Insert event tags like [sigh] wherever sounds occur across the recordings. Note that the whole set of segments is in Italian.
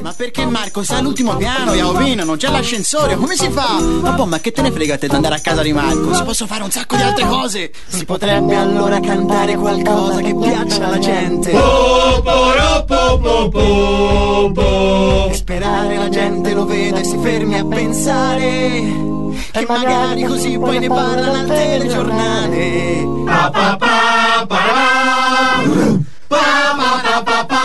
Ma perché Marco sta all'ultimo piano, Iaovino, non c'è l'ascensore, come si fa? Ma boh, ma che te ne frega te di andare a casa di Marco? Si possono fare un sacco di altre cose. Si potrebbe allora cantare qualcosa che piaccia alla gente. E sperare la gente lo veda e si fermi a pensare. Che magari così poi ne parlano al telegiornale. Pa, pa, pa, pa, pa, pa, pa, pa, pa,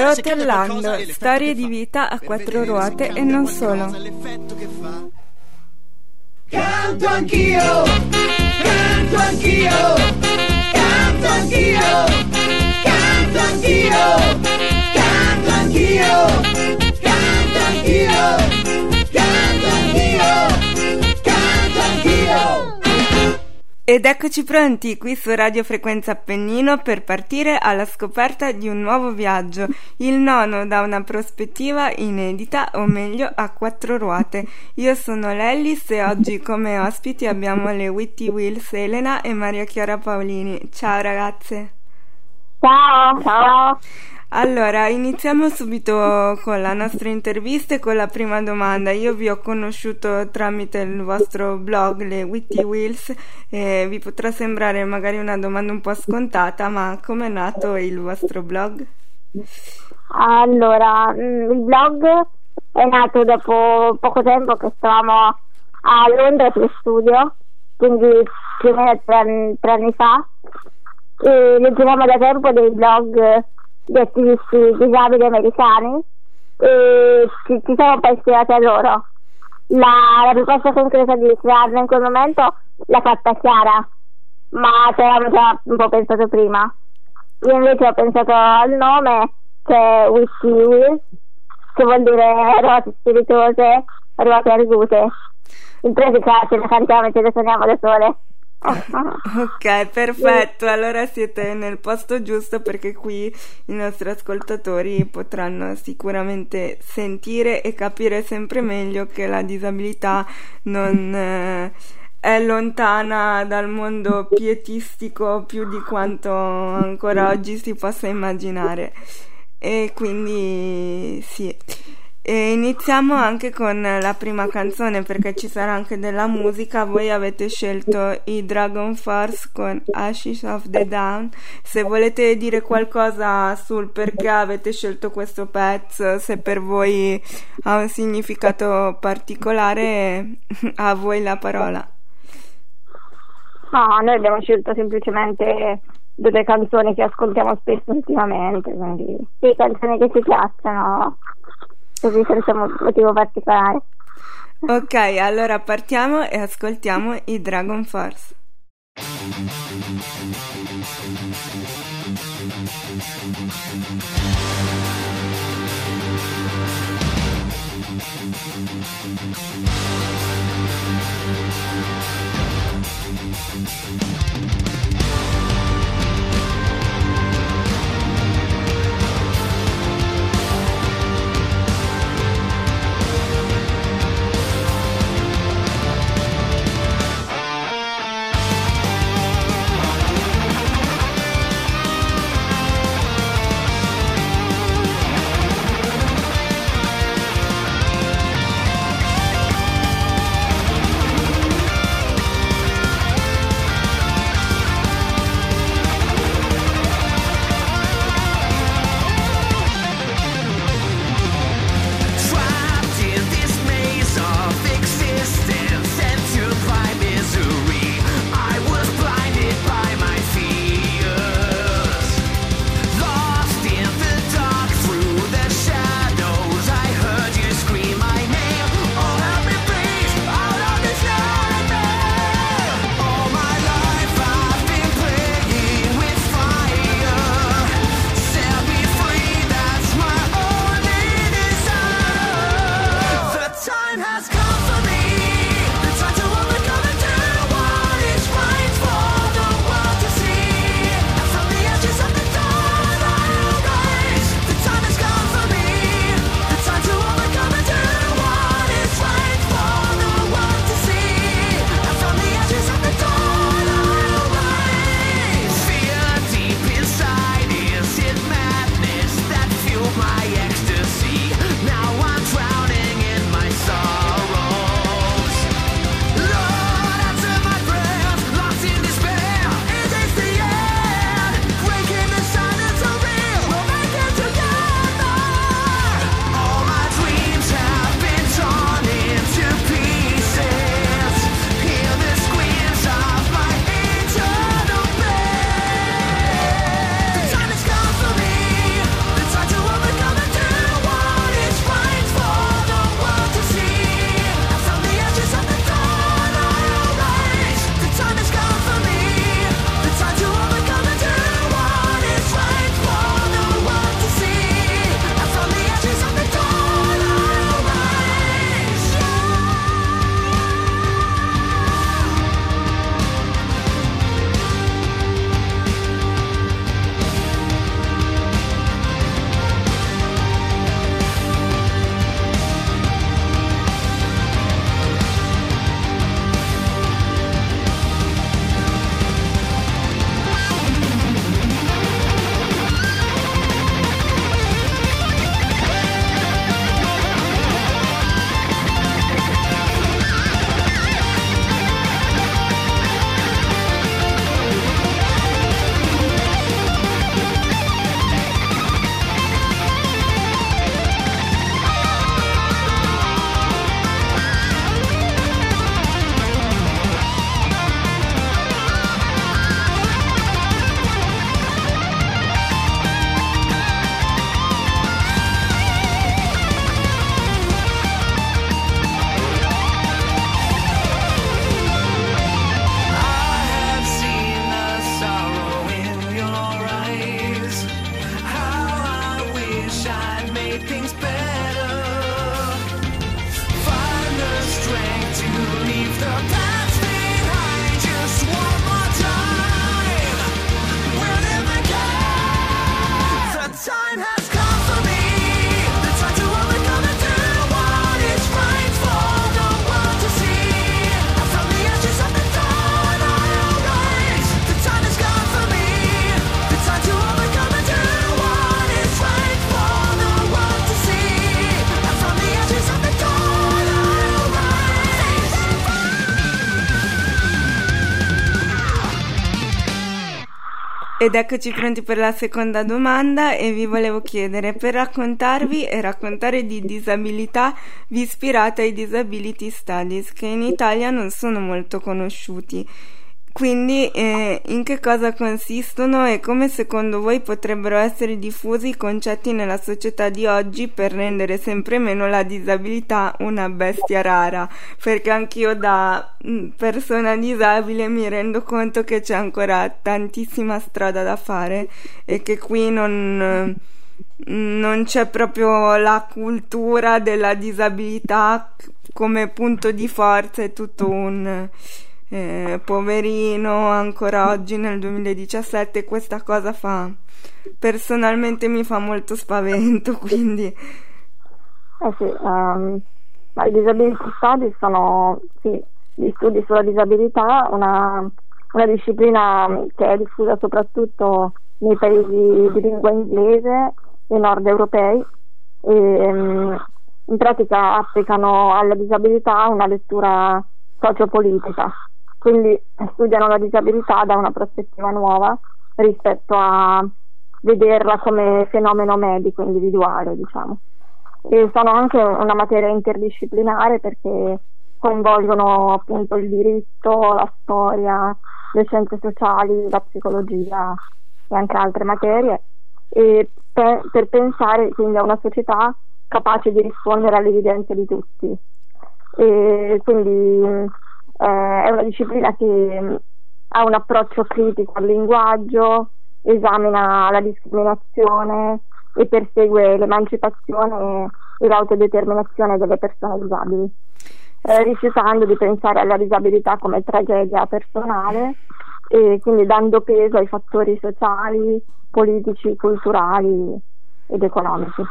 Rotellando, storie di vita a quattro ruote e non solo. Canto anch'io, canto anch'io, canto anch'io, canto anch'io, canto anch'io, Ed eccoci pronti qui su Radio Frequenza Appennino per partire alla scoperta di un nuovo viaggio, il nono da una prospettiva inedita, o meglio a quattro ruote. Io sono Lellis e oggi come ospiti abbiamo le Witty Wills Elena e Maria Chiara Paolini. Ciao ragazze! Ciao, ciao. Allora, iniziamo subito con la nostra intervista e con la prima domanda. Io vi ho conosciuto tramite il vostro blog, le Witty Wheels, e vi potrà sembrare magari una domanda un po' scontata, ma come è nato il vostro blog? Allora, mm, il blog è nato dopo poco tempo che stavamo a Londra per studio, quindi più o meno tre, tre anni fa, e leggevamo da tempo dei blog di attivisti disabili americani e ci, ci siamo poi ispirati a loro. La, la proposta concreta di crearlo in quel momento l'ha fatta Chiara, ma ci avevamo già un po' pensato prima. Io invece ho pensato al nome che è Wishy Wheel, che vuol dire ruote spiritose, ruote argute. In pratica ce le cantiamo e ce le suoniamo da sole. Ok, perfetto. Allora siete nel posto giusto perché qui i nostri ascoltatori potranno sicuramente sentire e capire sempre meglio che la disabilità non eh, è lontana dal mondo pietistico più di quanto ancora oggi si possa immaginare. E quindi sì. E iniziamo anche con la prima canzone perché ci sarà anche della musica. Voi avete scelto i Dragon Force con Ashes of the Down. Se volete dire qualcosa sul perché avete scelto questo pezzo, se per voi ha un significato particolare, [laughs] a voi la parola. No, noi abbiamo scelto semplicemente delle canzoni che ascoltiamo spesso ultimamente, quindi sì, canzoni che ci piacciono, così senza mo- motivo particolare. Ok, allora partiamo e ascoltiamo i Dragon Force. Ed eccoci pronti per la seconda domanda e vi volevo chiedere, per raccontarvi e raccontare di disabilità, vi ispirate ai Disability Studies che in Italia non sono molto conosciuti. Quindi eh, in che cosa consistono e come secondo voi potrebbero essere diffusi i concetti nella società di oggi per rendere sempre meno la disabilità una bestia rara? Perché anch'io da mm, persona disabile mi rendo conto che c'è ancora tantissima strada da fare e che qui non, non c'è proprio la cultura della disabilità come punto di forza, è tutto un eh, poverino ancora oggi nel 2017 questa cosa fa personalmente mi fa molto spavento [laughs] quindi. Eh sì um, i disability studies sono sì, gli studi sulla disabilità una, una disciplina che è diffusa soprattutto nei paesi di lingua inglese e nord europei e um, in pratica applicano alla disabilità una lettura sociopolitica quindi studiano la disabilità da una prospettiva nuova rispetto a vederla come fenomeno medico individuale, diciamo. E sono anche una materia interdisciplinare perché coinvolgono appunto il diritto, la storia, le scienze sociali, la psicologia e anche altre materie e per, per pensare quindi a una società capace di rispondere alle evidenze di tutti. E quindi eh, è una disciplina che mm, ha un approccio critico al linguaggio, esamina la discriminazione e persegue l'emancipazione e l'autodeterminazione delle persone disabili, eh, rifiutando di pensare alla disabilità come tragedia personale e quindi dando peso ai fattori sociali, politici, culturali ed economici.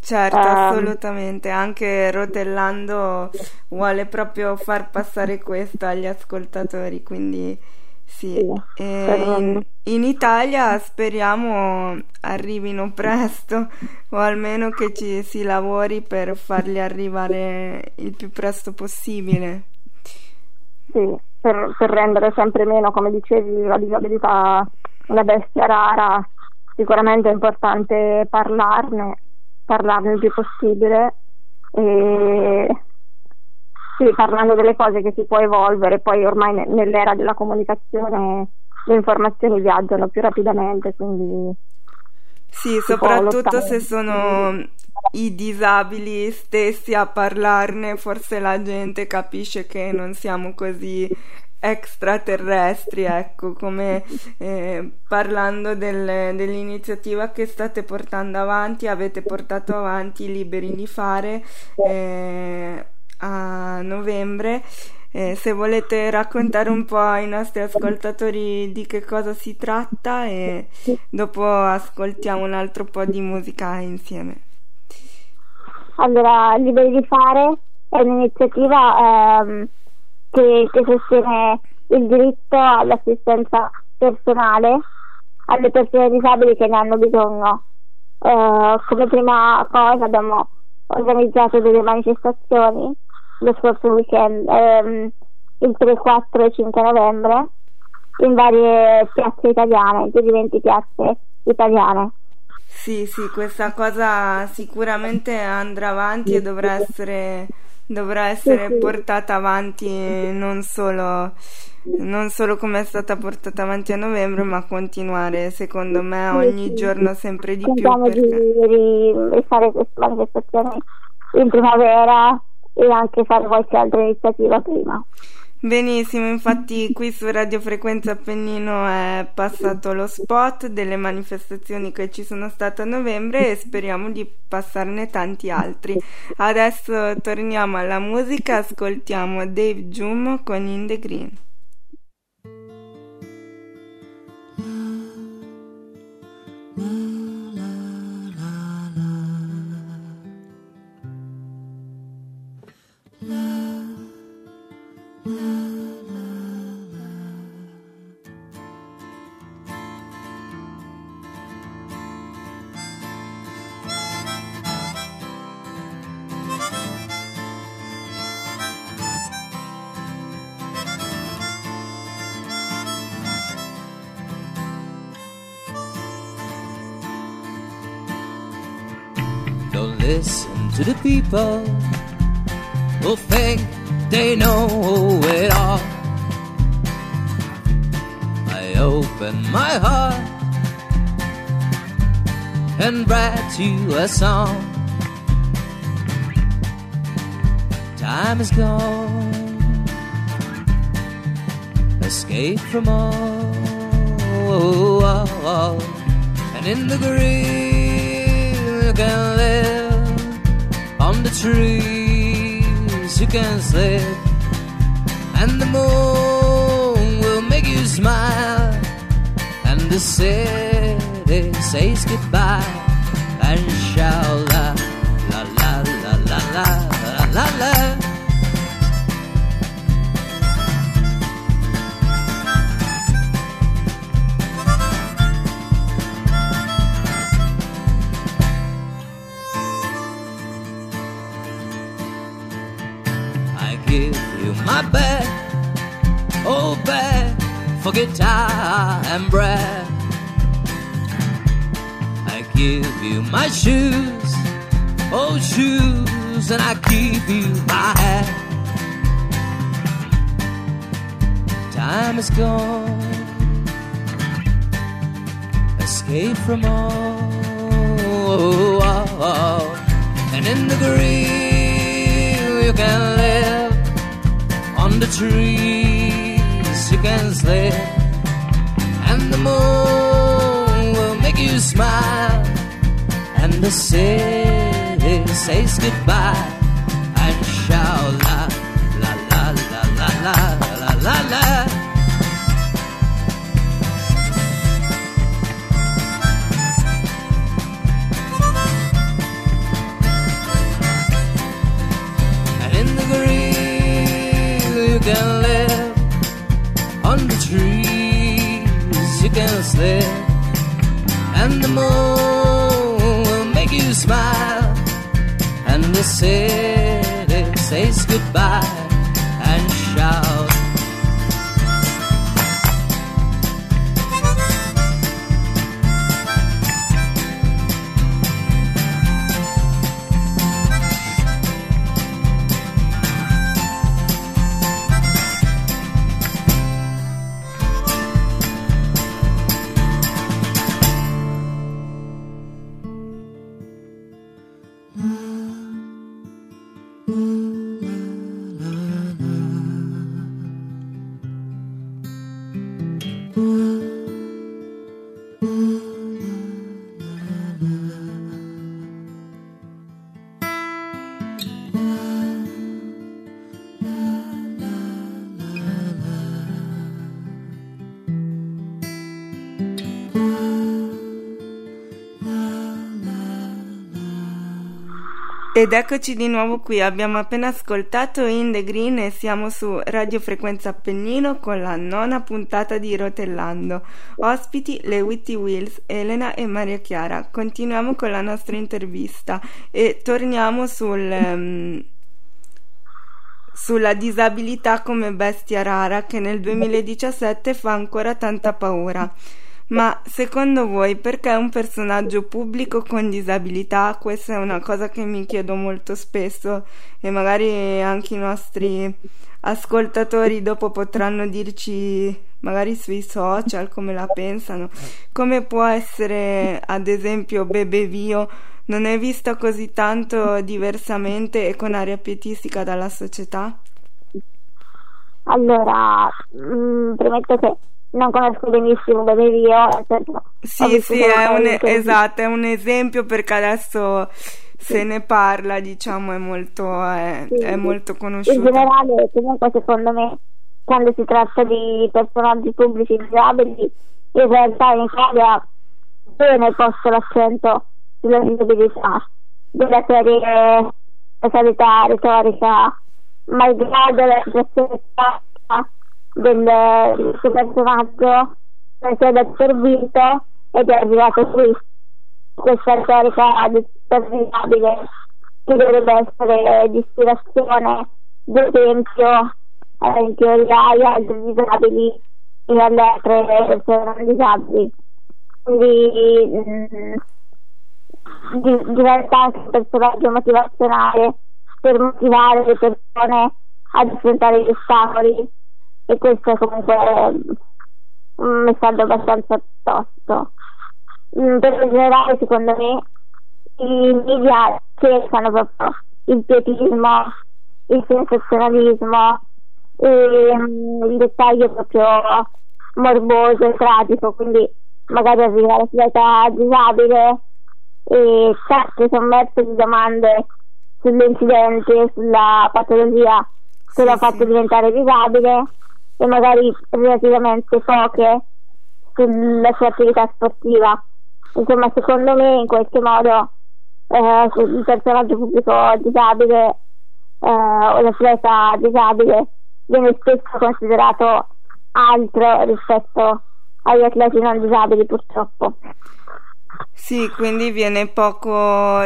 Certo, um, assolutamente, anche Rotellando vuole proprio far passare questo agli ascoltatori, quindi sì. sì in, in, Italia speriamo arrivino presto o almeno che ci si lavori per farli arrivare il più presto possibile. Sì, per, per rendere sempre meno, come dicevi, la disabilità una bestia rara, sicuramente è importante parlarne parlarne il più possibile e sì, parlando delle cose che si può evolvere, poi ormai nell'era della comunicazione le informazioni viaggiano più rapidamente, quindi sì, soprattutto se sono i disabili stessi a parlarne, forse la gente capisce che non siamo così extraterrestri, ecco, come eh, parlando del, dell'iniziativa che state portando avanti, avete portato avanti Liberi di fare eh, a novembre. Eh, se volete raccontare un po' ai nostri ascoltatori di che cosa si tratta e dopo ascoltiamo un altro po' di musica insieme. Allora, Liberi di fare è un'iniziativa ehm che, che sostiene il diritto all'assistenza personale alle persone disabili che ne hanno bisogno. Uh, come prima cosa abbiamo organizzato delle manifestazioni lo scorso weekend, um, il 3, 4 e 5 novembre, in varie piazze italiane, più di 20 piazze italiane. Sì, sì, questa cosa sicuramente andrà avanti e dovrà essere dovrà essere sì, sì. portata avanti non solo, non solo come è stata portata avanti a novembre, ma continuare secondo me ogni giorno sempre di Contiamo più. Perché... di rifare queste manifestazioni in primavera e anche fare qualche altra iniziativa prima. Benissimo, infatti qui su Radio Frequenza Appennino è passato lo spot delle manifestazioni che ci sono state a novembre e speriamo di passarne tanti altri. Adesso torniamo alla musica, ascoltiamo Dave Jum con In the Green. To the people who think they know it all. I open my heart and write you a song. Time is gone, escape from all, and in the green you can live the trees you can sleep, and the moon will make you smile, and the city says goodbye and shout for guitar and bread. I give you my shoes, old shoes, and I give you my hat. Time is gone, escape from all, and in the green you can live on the trees can and the moon will make you smile, and the city says goodbye and shout la la la la la la la la la. And and the moon will make you smile. And the city says goodbye and shout Ed eccoci di nuovo qui, abbiamo appena ascoltato In The Green e siamo su Radio Frequenza Appennino con la nona puntata di Rotellando. Ospiti le Witty Wills, Elena e Maria Chiara. Continuiamo con la nostra intervista e torniamo sul... Um, sulla disabilità come bestia rara che nel 2017 fa ancora tanta paura. Ma secondo voi perché un personaggio pubblico con disabilità? Questa è una cosa che mi chiedo molto spesso e magari anche i nostri ascoltatori dopo potranno dirci magari sui social come la pensano. Come può essere ad esempio Bebe Vio non è vista così tanto diversamente e con aria pietistica dalla società? Allora, mh, premetto che non conosco benissimo Bebe Vio. Certo, sì, sì, è un, esatto, è un esempio perché adesso se ne parla, diciamo, è molto, è, sì, è molto conosciuto. In generale, comunque, secondo me, quando si tratta di personaggi pubblici disabili, in realtà in Italia viene posto l'accento sulla disabilità della serie casualità retorica, malgrado la situazione del suo personaggio si è assorbito ed è arrivato qui. Questa retorica disabile che dovrebbe essere di ispirazione d'esempio eh, in teoria agli altri disabili e alle altre persone disabili. Quindi mh, di- diventa anche un personaggio motivazionale per motivare le persone ad affrontare gli ostacoli e questo è comunque un messaggio abbastanza tosto. Mm, Per in generale secondo me i media cercano proprio il pietismo, il sensazionalismo e mm, il dettaglio proprio morboso e tragico, quindi magari arriva l'atleta disabile e carte sommerse di domande sull'incidente, sulla patologia che l'ha Sì, fatto sì. diventare disabile e magari relativamente poche sulla sua attività sportiva. Insomma, secondo me in qualche modo eh, il personaggio pubblico disabile eh, o l'atleta disabile viene spesso considerato altro rispetto agli atleti non disabili purtroppo. Sì, quindi viene poco,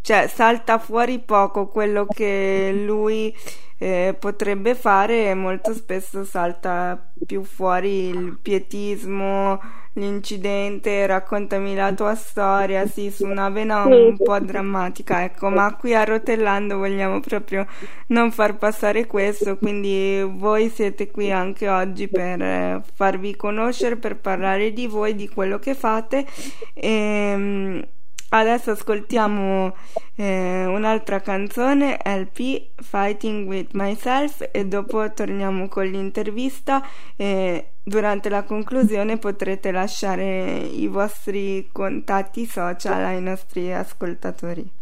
cioè salta fuori poco quello che lui eh, potrebbe fare e molto spesso salta più fuori il pietismo, l'incidente, raccontami la tua storia, sì, su una vena un po' drammatica, ecco, ma qui a Rotellando vogliamo proprio non far passare questo, quindi voi siete qui anche oggi per eh, farvi conoscere, per parlare di voi, di quello che fate. E, adesso ascoltiamo eh, un'altra canzone, LP Fighting with Myself, e dopo torniamo con l'intervista. E durante la conclusione potrete lasciare i vostri contatti social ai nostri ascoltatori.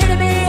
should've been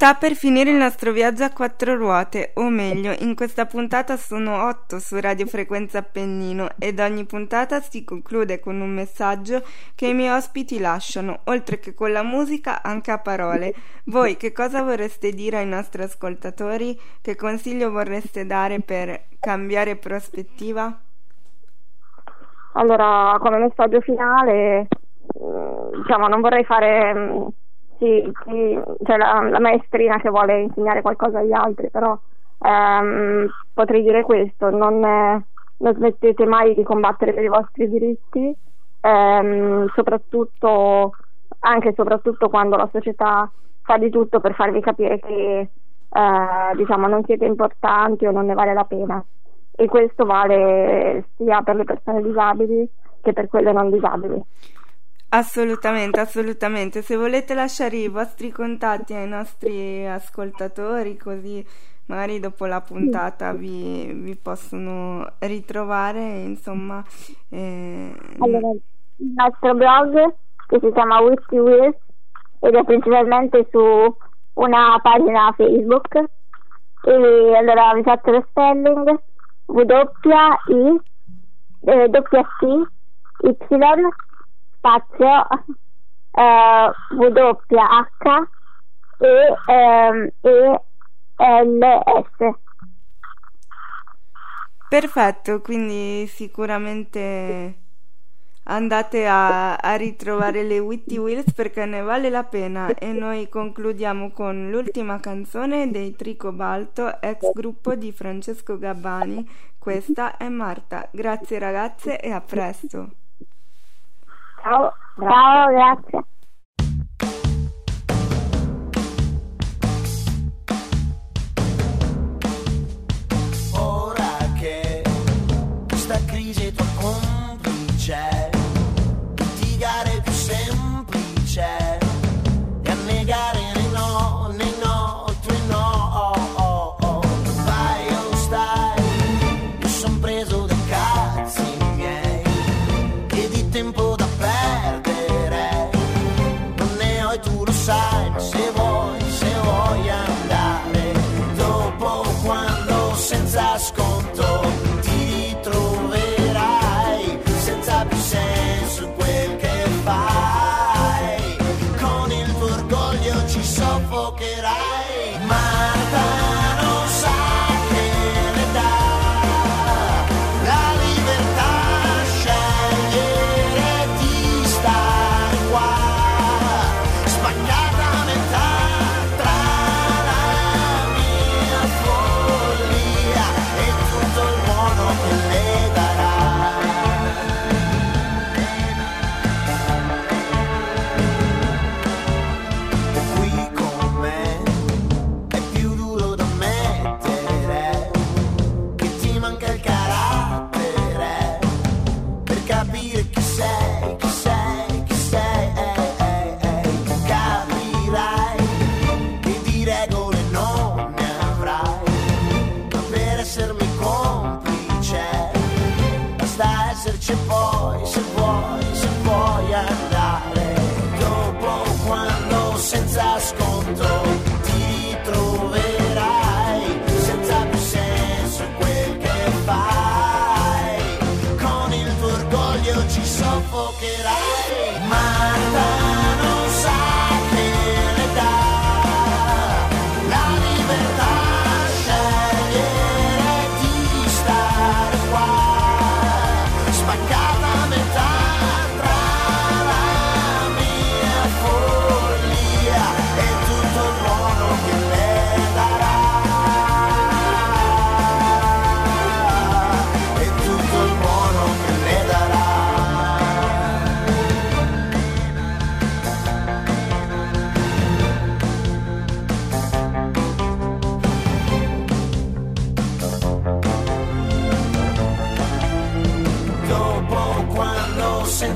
Sta per finire il nostro viaggio a quattro ruote, o meglio, in questa puntata sono otto su Radio Frequenza Appennino ed ogni puntata si conclude con un messaggio che i miei ospiti lasciano, oltre che con la musica anche a parole. Voi che cosa vorreste dire ai nostri ascoltatori? Che consiglio vorreste dare per cambiare prospettiva? Allora, come messaggio finale, mm, diciamo, non vorrei fare mm, sì, sì, cioè la, la, maestrina che vuole insegnare qualcosa agli altri, però ehm, potrei dire questo, non, eh, non, smettete mai di combattere per i vostri diritti, ehm, soprattutto, anche e soprattutto quando la società fa di tutto per farvi capire che eh, diciamo, non siete importanti o non ne vale la pena. E questo vale sia per le persone disabili che per quelle non disabili. Assolutamente, assolutamente. Se volete lasciare i vostri contatti ai nostri ascoltatori, così magari dopo la puntata vi, vi possono ritrovare, insomma. Eh... Allora, il nostro blog che si chiama Whisky Wheels ed è principalmente su una pagina Facebook. E allora vi faccio lo spelling W I eh, W C Y spazio eh, WH e, ehm, e L S. Perfetto, quindi sicuramente andate a, a, ritrovare le Witty Wheels perché ne vale la pena e noi concludiamo con l'ultima canzone dei Tricobalto, ex gruppo di Francesco Gabbani. Questa è Marta. Grazie ragazze e a presto. Ciao, ciao, grazie.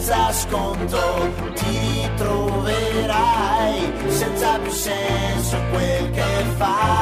Senza sconto ti ritroverai senza più senso quel che fai